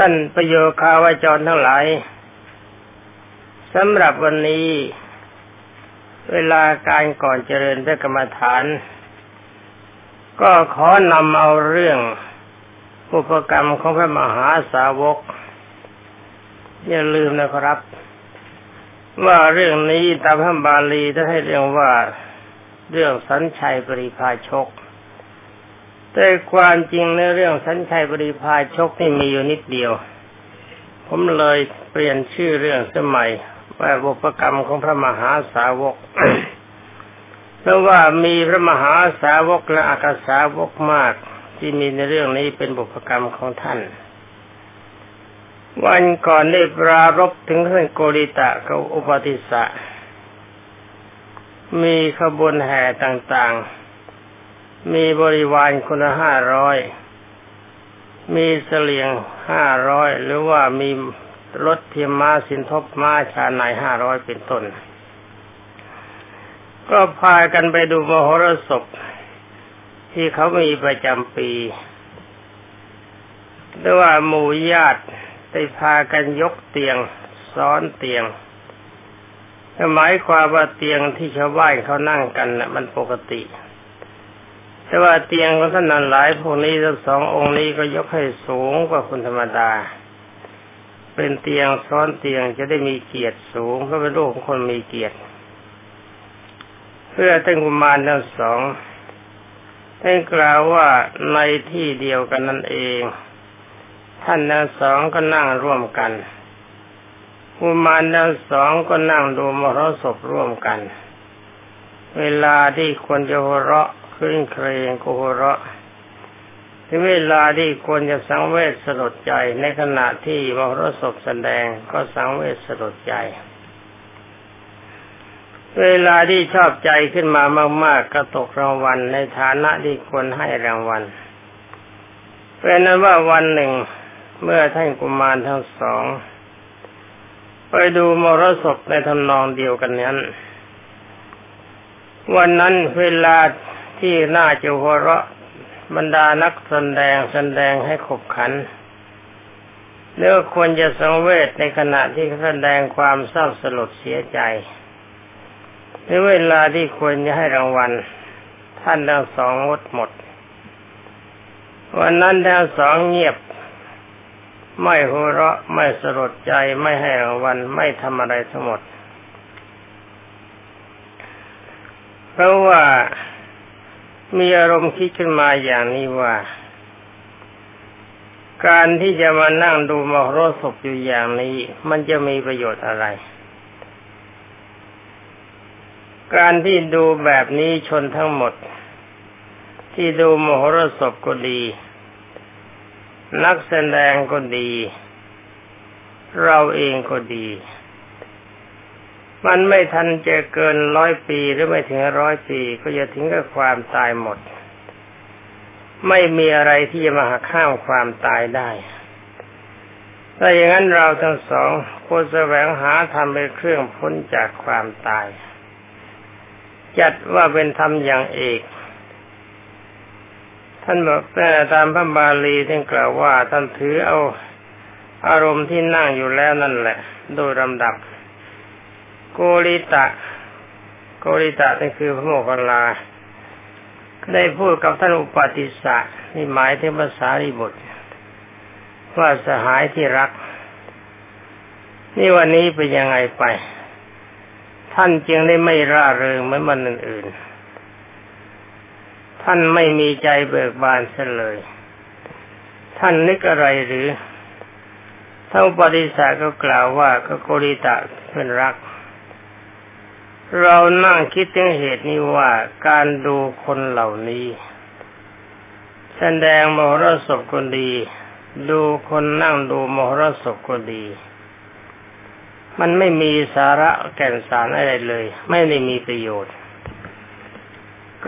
ท่านประโยคาวาจรทั้งหลายสำหรับวันนี้ เวลาการก่อนเจริญพระกรรมฐาน ก็ขอนำเอาเรื่องอุปกรรมของพระมหาสาวก อย่าลืมนะครับ ว่าเรื่องนี้ตามพระบาลีท่านให้เรียกว่า เรื่องสัญชัยปริพาชก แต่ความจริงในเรื่องสัญชัยปริพายชกที่มีอยู่นิดเดียว ผมเลยเปลี่ยนชื่อเรื่องสมัยว่าบุพกรรมของพระมหาสาวกเพราะว่ามีพระมหาสาวกและอากาสาวกมาก ที่มีในเรื่องนี้เป็นบุพกรรมของท่าน วันก่อนได้ปรารบถึงท่านโกริตะกับอุปติสะมีขบวนแห่ต่างๆ มีบริวารคนละห้าร้อยมีเสลียงห้าร้อยหรือว่ามีรถเทียมมาสินทบมาชาในห้าร้อยเป็นต้น ก็พากันไปดูมโหรสพที่เขามีประจำปีหรือว่าหมู่ญาติได้พากันยกเตียง ซ้อนเตียงหมายความว่าเตียงที่ชาวบ้านเขานั่งกันนะ่ะ มันปกติ แต่ว่าเตียงของท่านนันหลายพวกนี้ทั้งสององค์นี้ก็ยกให้สูงกว่าคนธรรมดา เป็นเตียงซ้อนเตียงจะได้มีเกียรติสูงเพราะเป็นลูกของคนมีเกียรติ เพื่อท่านกุมารทั้งสองท่านกล่าวว่าในที่เดียวกันนั่นเอง ท่านทั้งสองก็นั่งร่วมกันกุมารทั้งสองก็นั่งดูมรสพร่วมกัน เวลาที่ควรจะหัวเราะ ขึ้นเครงก็หัวเราะถึงเวลาที่ควรจะสังเวชสลดใจในขณะที่มรสพแสดงก็สังเวชสลดใจ เวลาที่ชอบใจขึ้นมามาก ๆก็ตกรางวัลในฐานะที่ควรให้รางวัลเป็นนั้นว่าวันหนึ่งเมื่อท่านกุมารทั้งสอง ไปดูมรสพในทำนองเดียวกันนั้น วันนั้นเวลา ที่น่าจะหัวเราะบรรดานักแสดงแสดงให้ขบขันเนื้อควรจะสังเวชในขณะที่แสดงความเศร้าสลดเสียใจในเวลาที่ควรจะให้รางวัล ท่านทั้งสองงดหมด วันนั้นทั้งสองเงียบ ไม่หัวเราะไม่สลดใจไม่ให้รางวัลไม่ทำอะไรทั้งหมด เพราะว่า มีอารมณ์คิดขึ้นมาอย่างนี้ว่า การที่จะมานั่งดูมโหรสพอยู่อย่างนี้ มันจะมีประโยชน์อะไร การที่ดูแบบนี้ชนทั้งหมด ที่ดูมโหรสพก็ดี นักแสดงก็ดี เราเองก็ดี มันไม่ทันจะเกินร้อยปีหรือไม่ถึงร้อยปีก็จะถึงกับความตายหมด ไม่มีอะไรที่จะมาหักข้ามความตายได้ถ้าอย่างนั้นเราทั้งสองควรแสวงหาทำเป็นเครื่องพ้นจากความตาย จัดว่าเป็นธรรมอย่างเอกท่านบอกแต่ตามพระบาลีท่านกล่าวว่าท่านถือเอาอารมณ์ที่นั่งอยู่แล้วนั่นแหละ โดยลำดับ โกริตะ โกริตะนั่นคือพระโมคคัลลา ได้พูดกับท่านอุปติสสะนี่หมายถึงภาษาริบุตรว่าสหายที่รัก นี่วันนี้เป็นยังไงไป ท่านจึงได้ไม่ร่าเริงเหมือนวันอื่นๆท่านไม่มีใจเบิกบานเสียเลย ท่านนึกอะไรหรือท่านปฏิสาก็กล่าวว่าก็โกริตะเพื่อนรัก เรานั่งคิดถึงเหตุนี้ว่าการดูคนเหล่านี้ แสดงมหรสพก็ดี ดูคนนั่งดูมหรสพก็ดี มันไม่มีสาระแก่นสารอะไรเลย ไม่ได้มีประโยชน์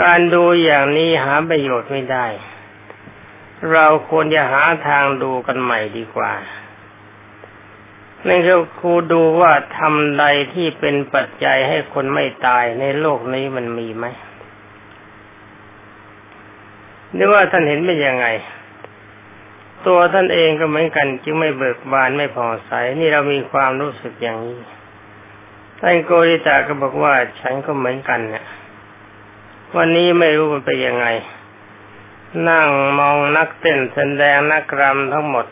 การดูอย่างนี้หาประโยชน์ไม่ได้ เราควรจะหาทางดูกันใหม่ดีกว่า นั่นคือครูดูว่าทำใดที่เป็นปัจจัยให้คนไม่ตายในโลกนี้มันมีไหมหรือว่าท่านเห็นเป็นยังไง ตัวท่านเองก็เหมือนกัน จึงไม่เบิกบานไม่ผ่องใส นี่เรามีความรู้สึกอย่างนี้ท่านโกริตาก็บอกว่าฉันก็เหมือนกันเนี่ยวันนี้ไม่รู้มันเป็นยังไง นั่งมองนักเต้นแสดงนักรำทั้งหมด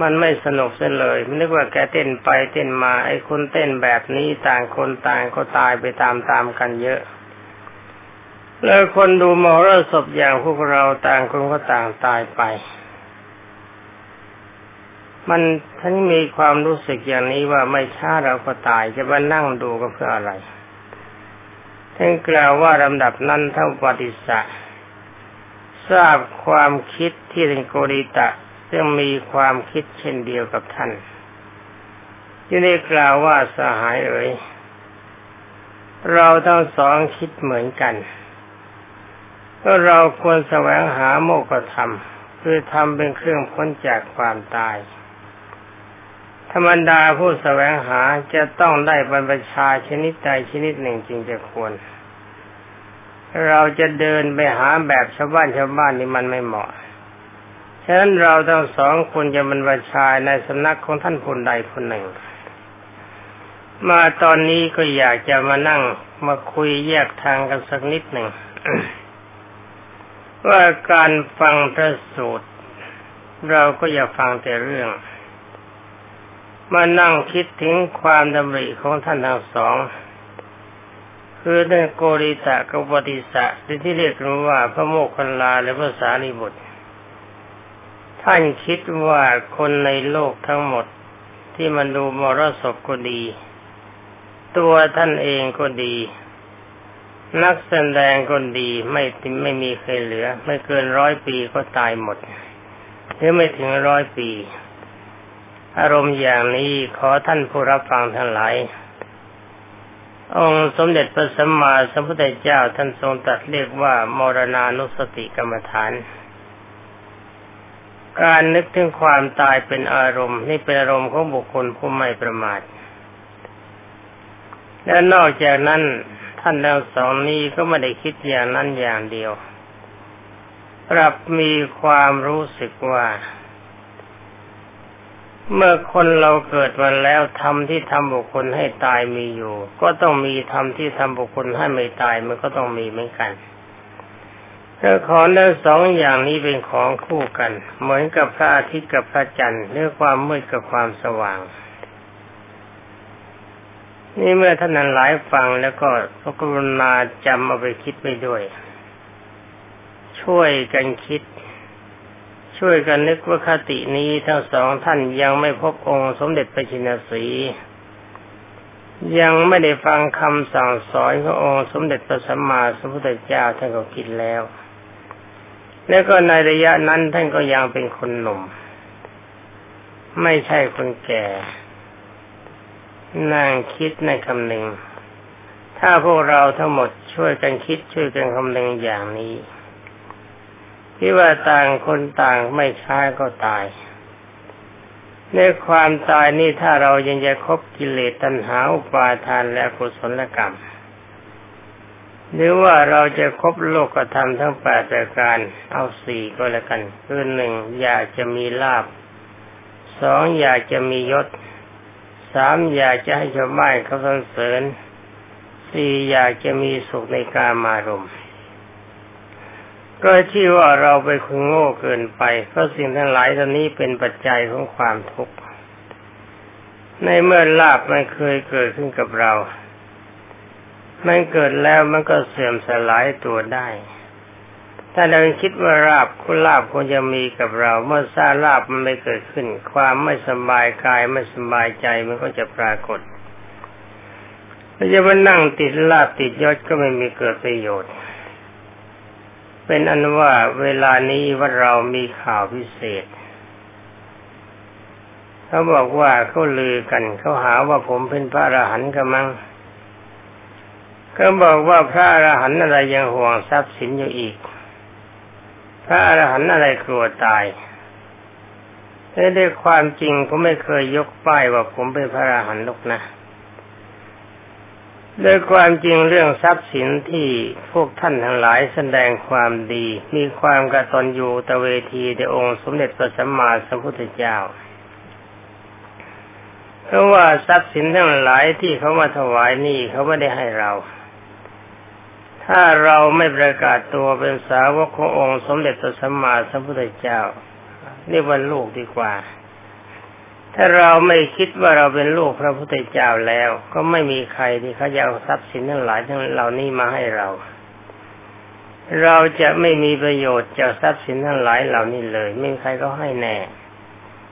มันไม่สนุกเสียเลยม่นึกว่าแกเต้นไปเต้นมาไอ้คนเต้นแบบนี้ต่างคนต่างก็ตายไปตามๆกันเยอะ แล้วคนดูมรสพอย่างพวกเราต่างคนก็ต่างตายไป มันทั้งมีความรู้สึกอย่างนี้ว่าไม่ช้าเราก็ตายจะมานั่งดูก็เพื่ออะไรท่านกล่าวว่าลำดับนั้นเท่าปฏิสัทราบความคิดที่เป็นโกริตะ ซึ่งมีความคิดเช่นเดียวกับท่านที่ได้กล่าวว่าสหายเอ๋ยเราทั้งสองคิดเหมือนกันก็เราควรแสวงหาโมกธรรมคือทำเป็นเครื่องพ้นจากความตาย ธรรมดาผู้แสวงหาจะต้องได้บรรพชาชนิดใดชนิดหนึ่งจริงจะควร เราจะเดินไปหาแบบชาวบ้านชาวบ้านนี่มันไม่เหมาะ ฉะนั้นเราทั้งสองคนจะบรรพชาในสำนักของท่านคนใดคนหนึ่ง มาตอนนี้ก็อยากจะมานั่งมาคุยแยกทางกันสักนิดหนึ่งว่าการฟังพระสูตร เราก็อย่าฟังแต่เรื่อง มานั่งคิดถึงความดำริของท่านทั้งสอง คือท่านโกริตะกับปฏิสะที่เรียกกันว่าพระโมคคัลลาและพระสารีบุตร ท่านคิดว่าคนในโลกทั้งหมดที่มันดูมรสพก็ดี ตัวท่านเองก็ดี นักแสดงคนดีไม่ไม่มีใครเหลือ ไม่เกินร้อยปีก็ตายหมด หรือไม่ถึงร้อยปี อารมณ์อย่างนี้ขอท่านผู้รับฟังทั้งหลายองค์สมเด็จพระสัมมาสัมพุทธเจ้าท่านทรงตรัสเรียกว่ามรณานุสติกรรมฐาน การนึกถึงความตายเป็นอารมณ์ นี่เป็นอารมณ์ของบุคคลผู้ไม่ประมาท และนอกจากนั้นท่านทั้งสองนี้ก็ไม่ได้คิดอย่างนั้นอย่างเดียวปรับมีความรู้สึกว่า เมื่อคนเราเกิดมาแล้วทำที่ทำบุคคลให้ตายมีอยู่ ก็ต้องมีทำที่ทำบุคคลให้ไม่ตายมันก็ต้องมีเหมือนกัน ถ้าของทั้งสองอย่างนี้เป็นของคู่กัน เหมือนกับพระอาทิตย์กับพระจันทร์หรือความมืดกับความสว่าง นี่เมื่อท่านนั้นหลายฟังแล้วก็พระกรุณาจำเอาไปคิดไปด้วย ช่วยกันคิด ช่วยกันนึกว่าคตินี้ทั้งสองท่านยังไม่พบองค์สมเด็จพระชินสียังไม่ได้ฟังคำสั่งสอนขององค์สมเด็จพระสัมมาสัมพุทธเจ้าท่านก็คิดแล้ว แล้วก็ในระยะนั้นท่านก็ยังเป็นคนหนุ่ม ไม่ใช่คนแก่ นั่งคิดในคำหนึ่ง ถ้าพวกเราทั้งหมดช่วยกันคิดช่วยกันคำหนึ่งอย่างนี้ที่ว่าต่างคนต่างไม่ช้าก็ตายในความตายนี่ถ้าเรายังจะคบกิเลสตัณหาอุปาทานและกุศลกรรม หรือว่าเราจะครบโลกธรรมทั้งแปดประการเอาสี่ก็แล้วกัน คือหนึ่งอยากจะมีลาบสองอยากจะมียศสามอยากจะให้ชาวบ้านเขาสรรเสริญสี่อยากจะมีสุขในการมารมก็ที่ว่าเราไปคุณโง่เกินไปเพราะสิ่งทั้งหลายตอนนี้เป็นปัจจัยของความทุกข์ในเมื่อลาบมันเคยเกิดขึ้นกับเรา มันเกิดแล้วมันก็เสื่อมสลายตัวได้ ถ้าเราคิดว่าราบคุณลาบควรจะมีกับเรา เมื่อทราบลาบมันไม่เกิดขึ้น ความไม่สบายกายไม่สบายใจมันก็จะปรากฏถ้าจะมานั่งติดลาบติดยศก็ไม่มีเกิดประโยชน์ เป็นอันว่าเวลานี้ว่าเรามีข่าวพิเศษเขาบอกว่าเขาลือกันเขาหาว่าผมเป็นพระอรหันต์กำมัง เขาบอกว่าพระอรหันต์อะไรยังห่วงทรัพย์สินอยู่อีก พระอรหันต์อะไรกลัวตายแต่ด้วยความจริงผมไม่เคยยกป้ายว่าผมเป็นพระอรหันต์หรอกนะโดยความจริงเรื่องทรัพย์สินที่พวกท่านทั้งหลายแสดงความดี มีความกระตัญญูตเวทีในองค์สมเด็จพระสัมมาสัมพุทธเจ้าเพราะว่าทรัพย์สินทั้งหลายที่เขามาถวายนี่เขาไม่ได้ให้เรา ถ้าเราไม่ประกาศตัวเป็นสาวกขององค์สมเด็จพระสัมมาสัมพุทธเจ้าเรียกว่าลูกดีกว่า ถ้าเราไม่คิดว่าเราเป็นลูกพระพุทธเจ้าแล้ว ก็ไม่มีใครที่เขาจะเอาทรัพย์สินทั้งหลายทั้งเหล่านี้มาให้เรา เราจะไม่มีประโยชน์จากทรัพย์สินทั้งหลายเหล่านี้เลย ไม่มีใครก็ให้แน่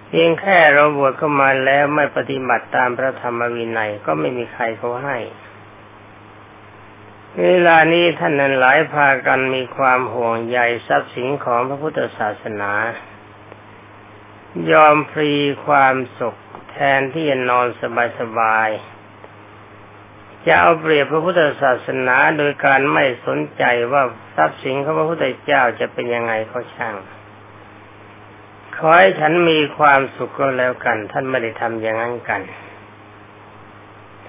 เพียงแค่เราบวชเข้ามาแล้วไม่ปฏิบัติตามพระธรรมวินัยก็ไม่มีใครเขาให้ เวลานี้ท่านนั้นหลายพากันมีความห่วงใยทรัพย์สินของพระพุทธศาสนา ยอมฟรีความสุขแทนที่จะนอนสบายๆ จะเอาเปรียบพระพุทธศาสนาโดยการไม่สนใจว่าทรัพย์สินของพระพุทธเจ้าจะเป็นยังไงก็ช่าง ขอให้ฉันมีความสุขก็แล้วกัน ท่านไม่ได้ทำอย่างนั้นกัน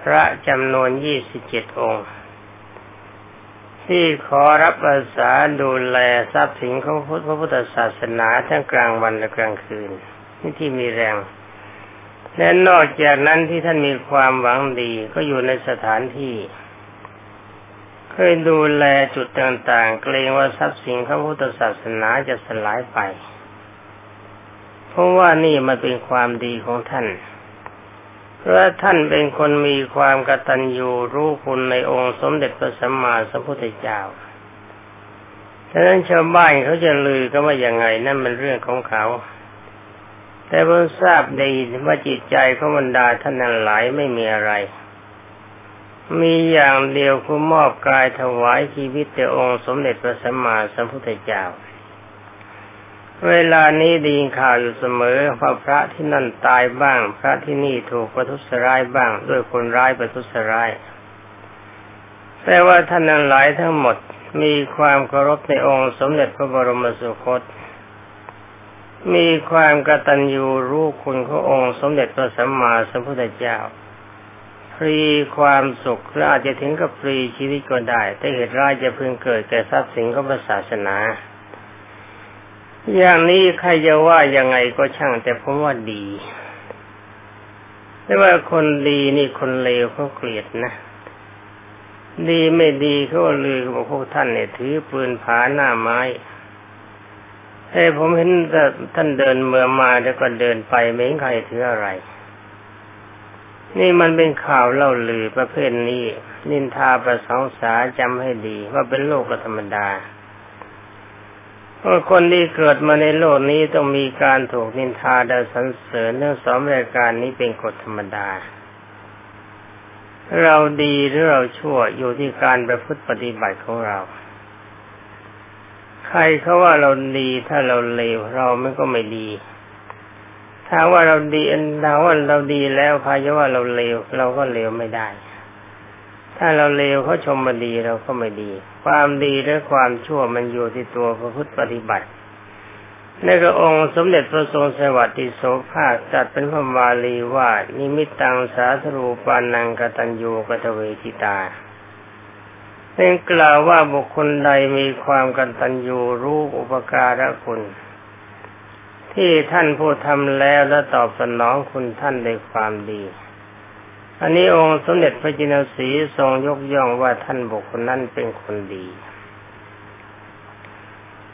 พระจำนวนยี่สิบเจ็ดองค์ ที่ขอรับอาสาดูแลทรัพย์สินของพระพุทธศาสนาทั้งกลางวันและกลางคืนนี่ที่มีแรงและนอกจากนั้นที่ท่านมีความหวังดีก็อยู่ในสถานที่ เคยดูแลจุดต่างๆ เกรงว่าทรัพย์สินของพุทธศาสนาจะสลายไป เพราะว่านี่มันเป็นความดีของท่าน เพราะท่านเป็นคนมีความกตัญญูรู้คุณในองค์สมเด็จพระสัมมาสัมพุทธเจ้าฉะนั้นชาวบ้านเขาจะลือกันว่าอย่างไงนั่นมันเรื่องของเขา แต่ผมทราบดีว่าจิตใจของบรรดาท่านนั้นหลายไม่มีอะไร มีอย่างเดียวคือมอบกายถวายชีวิตแด่องค์สมเด็จพระสัมมาสัมพุทธเจ้า เวลานี้ดีข่าวอยู่เสมอว่าพระที่นั่นตายบ้าง พระที่นี่ถูกประทุษร้ายบ้าง ด้วยคนร้ายประทุษร้าย แต่ว่าท่านนั้นหลายทั้งหมดมีความเคารพในองค์สมเด็จพระบรมสุคต มีความกตัญญูรู้คุณขององค์สมเด็จพระสัมมาสัมพุทธเจ้าฟรีความสุขหรืออาจจะถึงกับฟรีชีวิตก็ได้ แต่เหตุร้ายจะพึงเกิดแก่ทรัพย์สินของศาสนา อย่างนี้ใครจะว่ายังไงก็ช่างแต่ผมว่าดี แต่ว่าคนดีนี่คนเลวเขาเกลียดนะ ดีไม่ดีเขาลือบอกพวกท่านเนี่ยถือปืนผาหน้าไม้เอ้ผมเห็นท่านเดินเมื่อมาแล้วก็เดินไปไม่เห็นใครถืออะไร นี่มันเป็นข่าวเล่าลือประเภทนี้ นินทาประสองสาจำให้ดี ว่าเป็นโลกธรรมดา พราะคนที่เกิดมาในโลกนี้ต้องมีการถูกนินทาดาสรรเสริญเรื่องสองรายการนี้เป็นกฎธรรมดา เราดีหรือเราชั่วอยู่ที่การประพฤติปฏิบัติของเรา ใครเขาว่าเราดีถ้าเราเลวเราไม่ก็ไม่ดีถ้าว่าเราดีถ้าว่าเราดีแล้วใครจะว่าเราเลวเราก็เลวไม่ได้ ถ้าเราเลวเขาชมมาดีเราก็ไม่ดี ความดีและความชั่วมันอยู่ที่ตัวพระพุทธปฏิบัติในกระองค์สมเด็จพระทรงสวัสดิโสภาคจัดเป็นพระบาลีว่านิมิตตังสาธรูปานังกตัญญูกตเวทิตาเป็นกล่าวว่าบุคคลใดมีความกตัญญูรู้อุปการะคุณ ที่ท่านผู้ทำแล้วและตอบสนองคุณท่านด้วยความดี อันนี้องค์สมเด็จพระจินสีทรงยกย่องว่าท่านบุคคลนั้นเป็นคนดี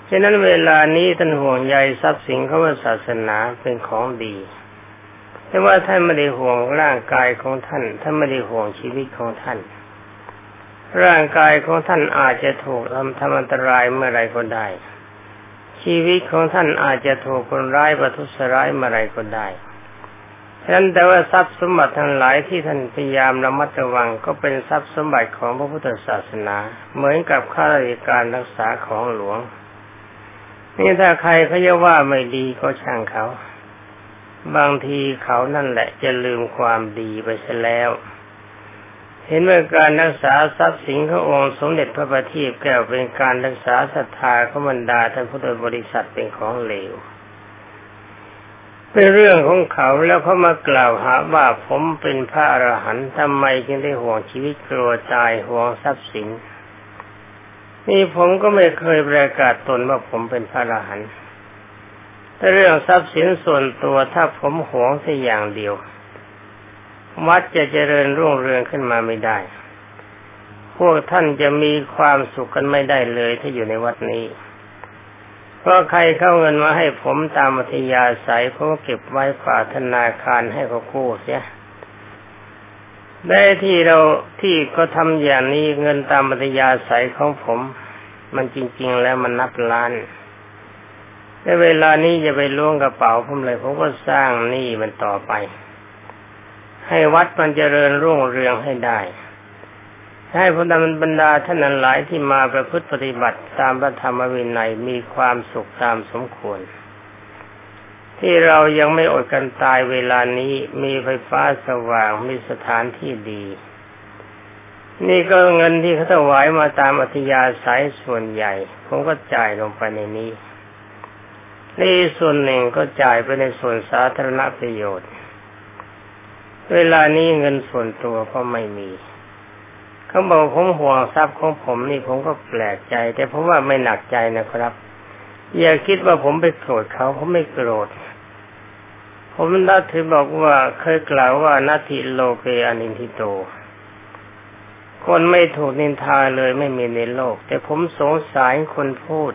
ฉะนั้นเวลานี้ท่านห่วงใยทรัพย์สินเขาว่าศาสนาเป็นของดี แต่ว่าท่านไม่ได้ห่วงร่างกายของท่าน ท่านไม่ได้ห่วงชีวิตของท่าน ร่างกายของท่านอาจจะถูกทำทำอันตรายเมื่อไรก็ได้ ชีวิตของท่านอาจจะถูกคนร้ายประทุษร้ายเมื่อไรก็ได้ ฉะนั้นแต่ว่าทรัพย์สมบัติทั้งหลายที่ท่านพยายามระมัดระวังก็เป็นทรัพย์สมบัติของพระพุทธศาสนา เหมือนกับข้าราชการรักษาของหลวง นี่ถ้าใครเขาจะว่าไม่ดีก็ช่างเขา บางทีเขานั่นแหละจะลืมความดีไปซะแล้ว เห็นว่าการรักษาทรัพย์สินขององค์สมเด็จพระบัณฑิตแก้วเป็นการรักษาศรัทธาของบรรดาท่านพุทธบริษัทเป็นของเลว เป็นเรื่องของเขาแล้วเขามากล่าวหาว่าผมเป็นพระอรหันต์ทำไมจึงได้ห่วงชีวิตกลัวตายห่วงทรัพย์สิน นี่ผมก็ไม่เคยประกาศตนว่าผมเป็นพระอรหันต์แต่เรื่องทรัพย์สินส่วนตัวถ้าผมห่วงแค่อย่างเดียววัดจะเจริญรุ่งเรืองขึ้นมาไม่ได้ พวกท่านจะมีความสุขกันไม่ได้เลยถ้าอยู่ในวัดนี้ เพราะใครเข้าเงินมาให้ผมตามอัธยาศัยผมก็เก็บไว้ฝากธนาคารให้เขากู้เสียได้ที่เราที่ก็ทำอย่างนี้เงินตามอัธยาศัยของผม มันจริง ๆ แล้วมันนับล้านในเวลานี้จะไปล้วงกระเป๋าผมเลยผมก็สร้างหนี้มันต่อไป ให้วัดมันเจริญรุ่งเรืองให้ได้ ให้พระบรรดาท่านนั้นหลายที่มาประพฤติปฏิบัติตามพระธรรมวินัยมีความสุขตามสมควร ที่เรายังไม่อดกันตายเวลานี้มีไฟฟ้าสว่างมีสถานที่ดี นี่ก็เงินที่เขาถวายมาตามอัธยาศัยส่วนใหญ่ ผมก็จ่ายลงไปในนี้นี่ส่วนหนึ่งก็จ่ายไปในส่วนสาธารณประโยชน์ เวลานี้เงินส่วนตัวก็ไม่มี เขาบอกผมห่วงทรัพย์ของผมนี่ผมก็แปลกใจ แต่ผมว่าไม่หนักใจนะครับ อย่าคิดว่าผมไปโกรธเขาผมไม่โกรธผมนับถือบอกว่าเคยกล่าวว่านาทิโลเกอนินทิโต คนไม่ถูกนินทาเลยไม่มีในโลก แต่ผมสงสารคนพูด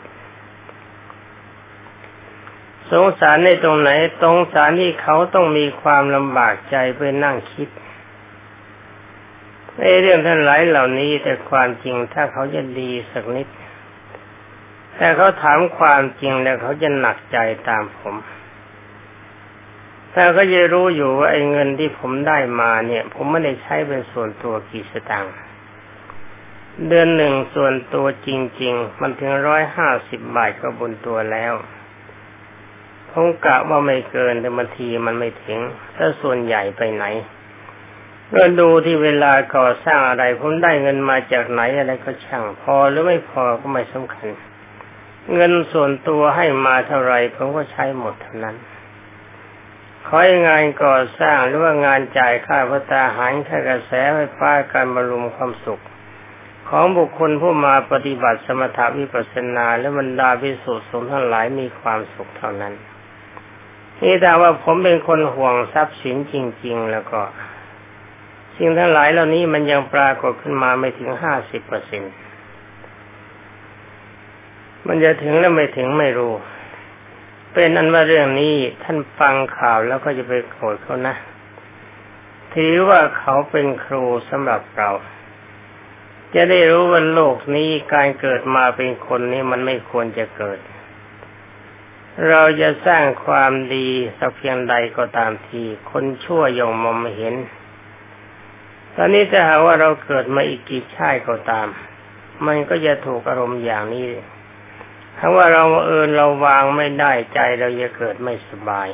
สงสารในตรงไหน ตรงสารที่เขาต้องมีความลำบากใจไปนั่งคิด ในเรื่องท่านหลายเหล่านี้แต่ความจริงถ้าเขาจะดีสักนิด แต่เขาถามความจริงแล้วเขาจะหนักใจตามผมแต่ก็จะรู้อยู่ว่าไอ้เงินที่ผมได้มาเนี่ย ผมไม่ได้ใช้เป็นส่วนตัวกี่สตางค์เดือนหนึ่งส่วนตัวจริง ๆ มันถึงร้อยห้าสิบบาทก็บนตัวแล้วผมกะว่าไม่เกินแต่บางทีมันไม่ถึงถ้าส่วนใหญ่ไปไหน ก็ดูที่เวลาก่อสร้างอะไรผมได้เงินมาจากไหนอะไรก็ช่างพอหรือไม่พอก็ไม่สำคัญ เงินส่วนตัวให้มาเท่าไรผมก็ใช้หมดเท่านั้นขอให้งานก่อสร้างหรือว่างานจ่ายค่าพัตาหารค่ากระแสไฟฟ้าการบรรลุความสุข ของบุคคลผู้มาปฏิบัติสมถะวิปัสสนาและบรรดาวิสุทธิสมทั้งหลายมีความสุขเท่านั้นนี่แต่ว่าผมเป็นคนห่วงทรัพย์สินจริง ๆ แล้วก็ สิ่งทั้งหลายเหล่านี้มันยังปรากฏขึ้นมาไม่ถึงห้าสิบเปอร์เซ็นมันจะถึงแล้วไม่ถึงไม่รู้ เป็นอันว่าเรื่องนี้ท่านฟังข่าวแล้วก็จะไปโกรธเขานะถือว่าเขาเป็นครูสำหรับเรา จะได้รู้ว่าโลกนี้การเกิดมาเป็นคนนี้มันไม่ควรจะเกิด เราจะสร้างความดีสักเพียงใดก็ตามที คนชั่วย่อมมองไม่เห็น ตอนนี้ถ้าหาว่าเราเกิดมาอีกกี่ชาติก็ตาม มันก็จะถูกอารมณ์อย่างนี้ถ้าว่าเราเอินเราวางไม่ได้ใจเราจะเกิดไม่สบาย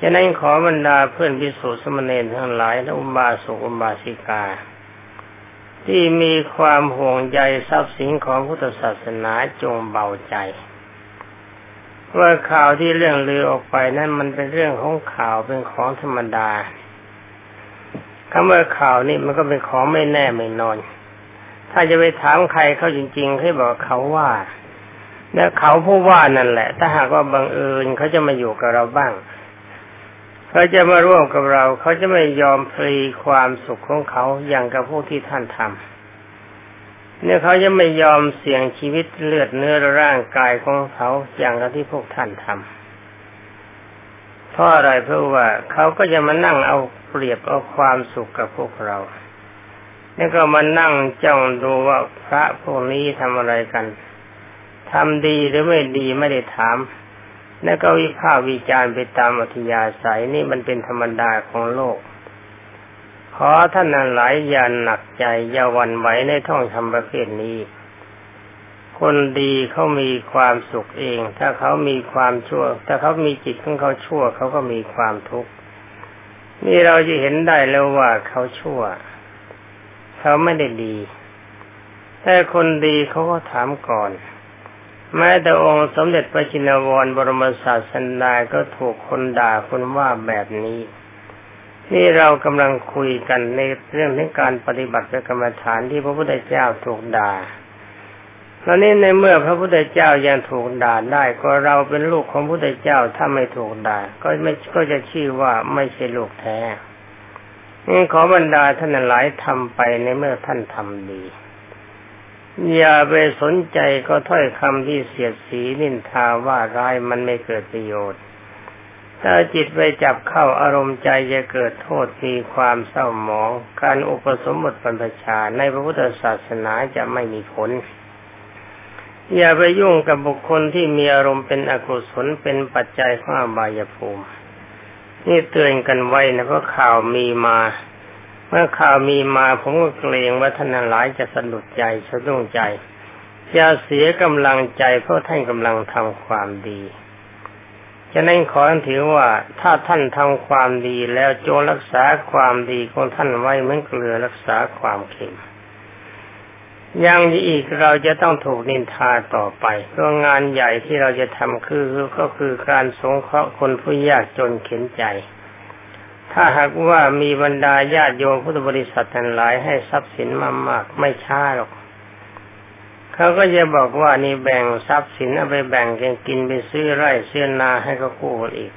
ฉะนั้นขอบรรดาเพื่อนพิสุสมณีทั้งหลายและอุบาสกอุบาสิกา ที่มีความห่วงใยทรัพย์สินของพุทธศาสนาจงเบาใจ ว่าข่าวที่เรื่องลือออกไปนั้นมันเป็นเรื่องของข่าวเป็นของธรรมดา คำว่าข่าวนี่มันก็เป็นของไม่แน่ไม่นอน ถ้าจะไปถามใครเขาจริง ๆ ให้บอกเขาว่าแล้วเขาผู้ว่านั่นแหละ ถ้าหากว่าบังเอิญเขาจะมาอยู่กับเราบ้างเขาจะมาร่วมกับเรา เขาจะไม่ยอมพลีความสุขของเขาอย่างกับพวกที่ท่านทำเนี่ยเขาจะไม่ยอมเสี่ยงชีวิตเลือดเนื้อร่างกายของเขาอย่างที่พวกท่านทำ เพราะอะไรเพราะว่าเขาก็จะมานั่งเอาเปรียบเอาความสุขกับพวกเราแล้วก็มานั่งจ้องดูว่าพระพวกนี้ทำอะไรกันทำดีหรือไม่ดีไม่ได้ถาม แล้วก็วิพากษ์วิจารณ์ไปตามอัธยาศัยนี่มันเป็นธรรมดาของโลก ขอท่านนั้นหลายอย่าหนักใจอย่าวันไหวในท่องทำประเภทนี้ คนดีเขามีความสุขเอง ถ้าเขามีความชั่ว ถ้าเขามีจิตของเขาชั่ว เขาก็มีความทุกข์นี่เราจะเห็นได้แล้วว่าเขาชั่ว เขาไม่ได้ดี แต่คนดีเขาก็ถามก่อน แม้แต่องค์สมเด็จพระจินวรบรมศาสดาก็ถูกคนด่าคนว่าแบบนี้ นี่เรากำลังคุยกันในเรื่องของการปฏิบัติกรรมฐานที่พระพุทธเจ้าถูกด่า ตอนนี้ในเมื่อพระพุทธเจ้ายังถูกด่าได้ ก็เราเป็นลูกของพระพุทธเจ้าถ้าไม่ถูกด่าก็ไม่ก็จะชื่อว่าไม่ใช่ลูกแท้นี่ขอบรรดาท่านหลายทำไปในเมื่อท่านทำดี อย่าไปสนใจก็ถ้อยคำที่เสียดสีนินทาว่าร้ายมันไม่เกิดประโยชน์ ถ้าจิตไปจับเข้าอารมณ์ใจจะเกิดโทษมีความเศร้าหมอง การอุปสมบทบรรพชาในพระพุทธศาสนาจะไม่มีผล อย่าไปยุ่งกับบุคคลที่มีอารมณ์เป็นอกุศลเป็นปัจจัยของอบายภูมิ นี่เตือนกันไว้นะเพราะข่าวมีมา เมื่อข่าวมีมาผมก็เกรงว่าท่านหลายจะสะดุดใจสะดุ้งใจจะเสียกำลังใจเพราะท่านกำลังทำความดีฉะนั้นขอถือว่าถ้าท่านทำความดีแล้วจงรักษาความดีของท่านไว้เหมือนเกลือรักษาความเค็ม ยังอีกเราจะต้องถูกนินทาต่อไป เพราะงานใหญ่ที่เราจะทำคือก็คือการสงเคราะห์คนผู้ยากจนเข็นใจ ถ้าหากว่ามีบรรดาญาติโยมพุทธบริษัททั้งหลายให้ทรัพย์สินมามากไม่ช้าหรอกเขาก็จะบอกว่านี่แบ่งทรัพย์สินเอาไปแบ่งกันกินไปซื้อไร่ซื้อนาให้เขากู้อีก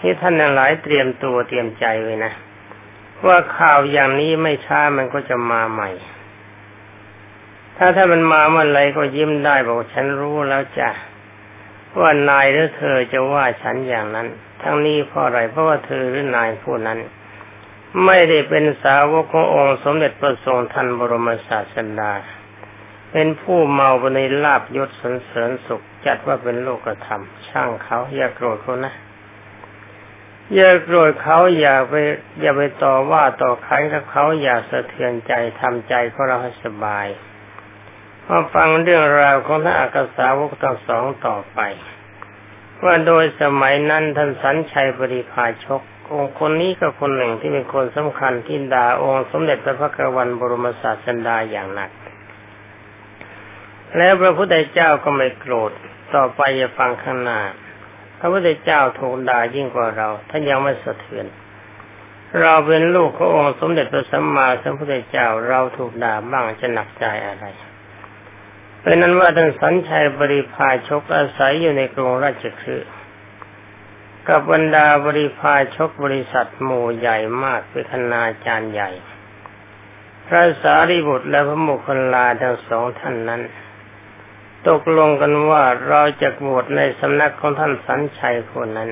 ที่ท่านทั้งหลายเตรียมตัวเตรียมใจไว้นะ ว่าข่าวอย่างนี้ไม่ช้ามันก็จะมาใหม่ ถ้าถ้ามันมาเมื่อไรก็ยิ้มได้บอกฉันรู้แล้วจ้ะว่านายหรือเธอจะว่าฉันอย่างนั้น ทั้งนี้เพราะอะไรเพราะว่าเธอหรือนายผู้นั้น ไม่ได้เป็นสาวกขององค์สมเด็จพระทรงทันบรมศาสดาเป็นผู้เมาในลาบยศสนเสริญสุข จัดว่าเป็นโลกธรรม ช่างเขา อย่าโกรธเขานะอย่าโกรธเขาอย่าไป อย่าไปต่อว่าต่อขันกับเขาอย่าสะเทือนใจทำใจของเราให้สบาย มาฟังเรื่องราวของท่านอักษาวกทั้งสองต่อไป ว่าโดยสมัยนั้นท่านสันชัยบริพาชก องค์คนนี้ก็คนหนึ่งที่เป็นคนสำคัญที่ด่าองค์สมเด็จพระพักวันบรมศาสดาอย่างหนัก แล้วพระพุทธเจ้าก็ไม่โกรธต่อไปอย่าฟังข้างหน้าพระพุทธเจ้าถูกด่ายิ่งกว่าเราท่านยังไม่สะเทือนเราเป็นลูกขององค์สมเด็จพระสัมมาสัมพุทธเจ้าเราถูกด่าบ้างจะหนักใจอะไร เป็นนั้นว่าท่านสัญชัยบริพาชกอาศัยอยู่ในกรุงราชคฤห์กับบรรดาบริพาชกบริษัทหมู่ใหญ่มากเป็นคณาจารย์ใหญ่ พระสารีบุตรและพระมุคลาทั้งสองท่านนั้น ตกลงกันว่าเราจะบวชในสำนักของท่านสัญชัยคนนั้น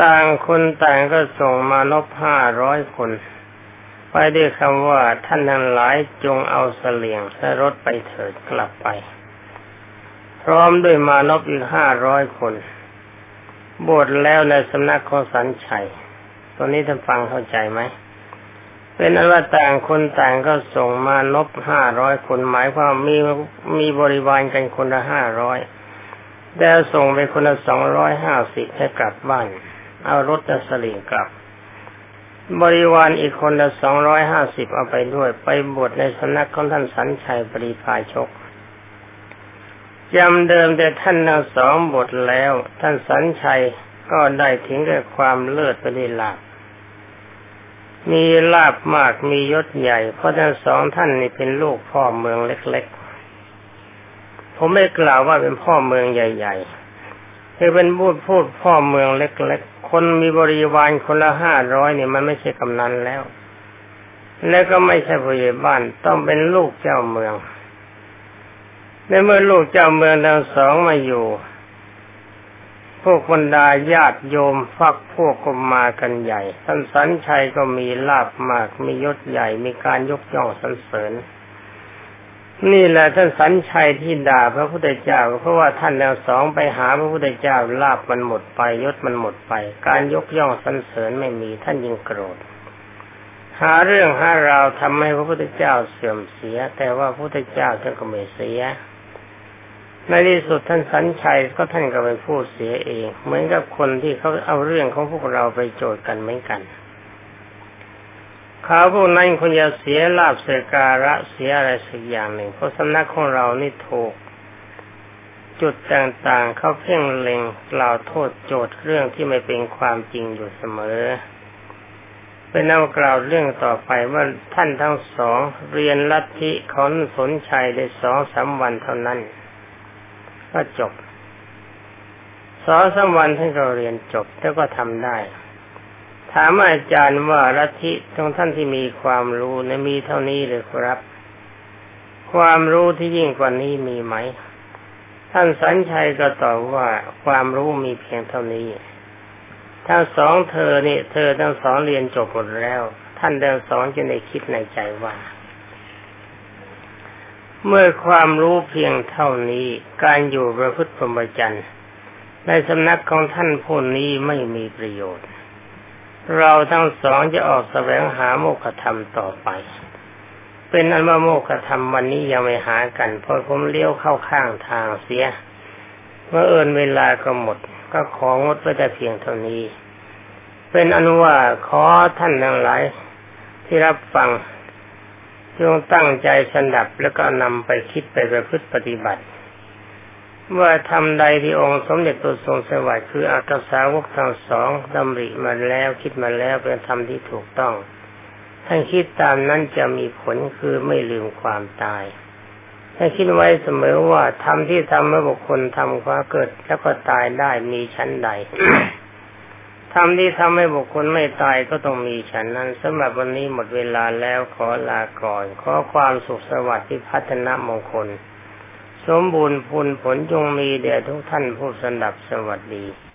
ต่างคนต่างก็ส่งมานบห้าร้อยคน ไปด้วยคำว่าท่านทั้งหลายจงเอาเสลียงและรถไปเถิดกลับไป พร้อมด้วยมานพอีกห้าร้อยคน บวชแล้วในสำนักของสันชัยตอนนี้ท่านฟังเข้าใจไหมเป็นอันว่าต่างคนต่างก็ส่งมานพห้าร้อยคนหมายความมีมีบริวารกันคนละห้าร้อยแต่ส่งไปคนละสองร้อยห้าสิบให้กลับบ้าน เอารถและสลิงกลับ บริวารอีกคนละสองร้อยห้าสิบเอาไปด้วย ไปบวชในสนักของท่านสันชัยปริพาชกจำเดิมแต่ท่านทั้งสองบทแล้ว ท่านสันชัยก็ได้ถึงกับความเลิศไปด้ลาบมีลาบมากมียศใหญ่ เพราะทั้งสองท่านนี่เป็นลูกพ่อเมืองเล็กๆ ผมไม่กล่าวว่าเป็นพ่อเมืองใหญ่ๆคือเป็นพูดพูดพ่อเมืองเล็กๆ คนมีบริวารคนละห้าร้อยเนี่ยมันไม่ใช่กำนันแล้ว แล้วก็ไม่ใช่ผู้ใหญ่บ้านต้องเป็นลูกเจ้าเมืองในเมื่อลูกเจ้าเมืองทั้งสองมาอยู่ พวกบรรดาญาติโยมฟักพวกก็มากันใหญ่ ท่านสันชัยก็มีลาบมาก มียศใหญ่ มีการยกย่องสรรเสริญ นี่แหละท่านสันชัยที่ด่าพระพุทธเจ้า เพราะว่าท่านแนวสองไปหาพระพุทธเจ้าลาบมันหมดไปยศมันหมดไป การยกย่องสรรเสริญไม่มีท่านยิ่งโกรธ หาเรื่องหาราวทำให้พระพุทธเจ้าเสื่อมเสีย แต่ว่าพระพุทธเจ้าท่านก็ไม่เสียในที่สุดท่านสันชัยก็ท่านก็ไปพูดเสียเอง เหมือนกับคนที่เขาเอาเรื่องของพวกเราไปโจทย์กันเหมือนกัน เขาพวกนั้นคงจะเสียลาบเสียการะเสียอะไรสักอย่างหนึ่ง เพราะสำนักของเรานี่ถูก จุดต่างๆเขาเพ่งเล็งกล่าวโทษโจทย์เรื่องที่ไม่เป็นความจริงอยู่เสมอเป็นเอากล่าวเรื่องต่อไปว่าท่านทั้งสองเรียนลัทธิของสนชัยได้สองสาวันเท่านั้น ก็จบสองสาวันท่านก็เรียนจบแล้วก็ทำได้ ถามอาจารย์ว่าลัทธิของท่านที่มีความรู้นมีเท่านี้หรือครับ ความรู้ที่ยิ่งกว่านี้มีไหม ท่านสัญชัยก็ตอบว่าความรู้มีเพียงเท่านี้ ทั้งสองเธอนี่เธอทั้งสองเรียนจบหมดแล้ว ท่านทั้งสองจะได้คิดในใจว่า เมื่อความรู้เพียงเท่านี้ การอยู่ประพฤติพรหมจรรย์ในสำนักของท่านผู้นี้ไม่มีประโยชน์ เราทั้งสองจะออกแสวงหาโมกขธรรมต่อไป เป็นอันว่าโมกธรรมวันนี้ยังไม่หากันเพอผมเลี้ยวเข้าข้างทางเสียเมื่อเอินเวลาก็หมด ก็ของดไว้แต่เพียงเท่านี้ เป็นอนุว่าขอท่านทั้งหลายที่รับฟังจงตั้งใจสนับแล้วก็นำไปคิดไปประพฤติปฏิบัติ ว่าทำใดที่องค์สมเด็จตัวทรงสวัสดิ์คืออักษาวกทั้งสองดำริมาแล้วคิดมาแล้วเป็นธรรมที่ถูกต้องท่านคิดตามนั้นจะมีผลคือไม่ลืมความตายให้คิดไว้เสมอว่าทำที่ทำให้บุคคลทำความเกิด แล้วก็ตายได้มีชั้นใดทำที่ทำให้บุคคลไม่ตายก็ต้องมีฉันนั้นสำหรับวันนี้หมดเวลาแล้วขอลาก่อน ขอความสุขสวัสดิ์ที่พัฒนามงคล สมบูรณ์พูนผลจงมีแด่ทุกท่านผู้สนับสวัสดี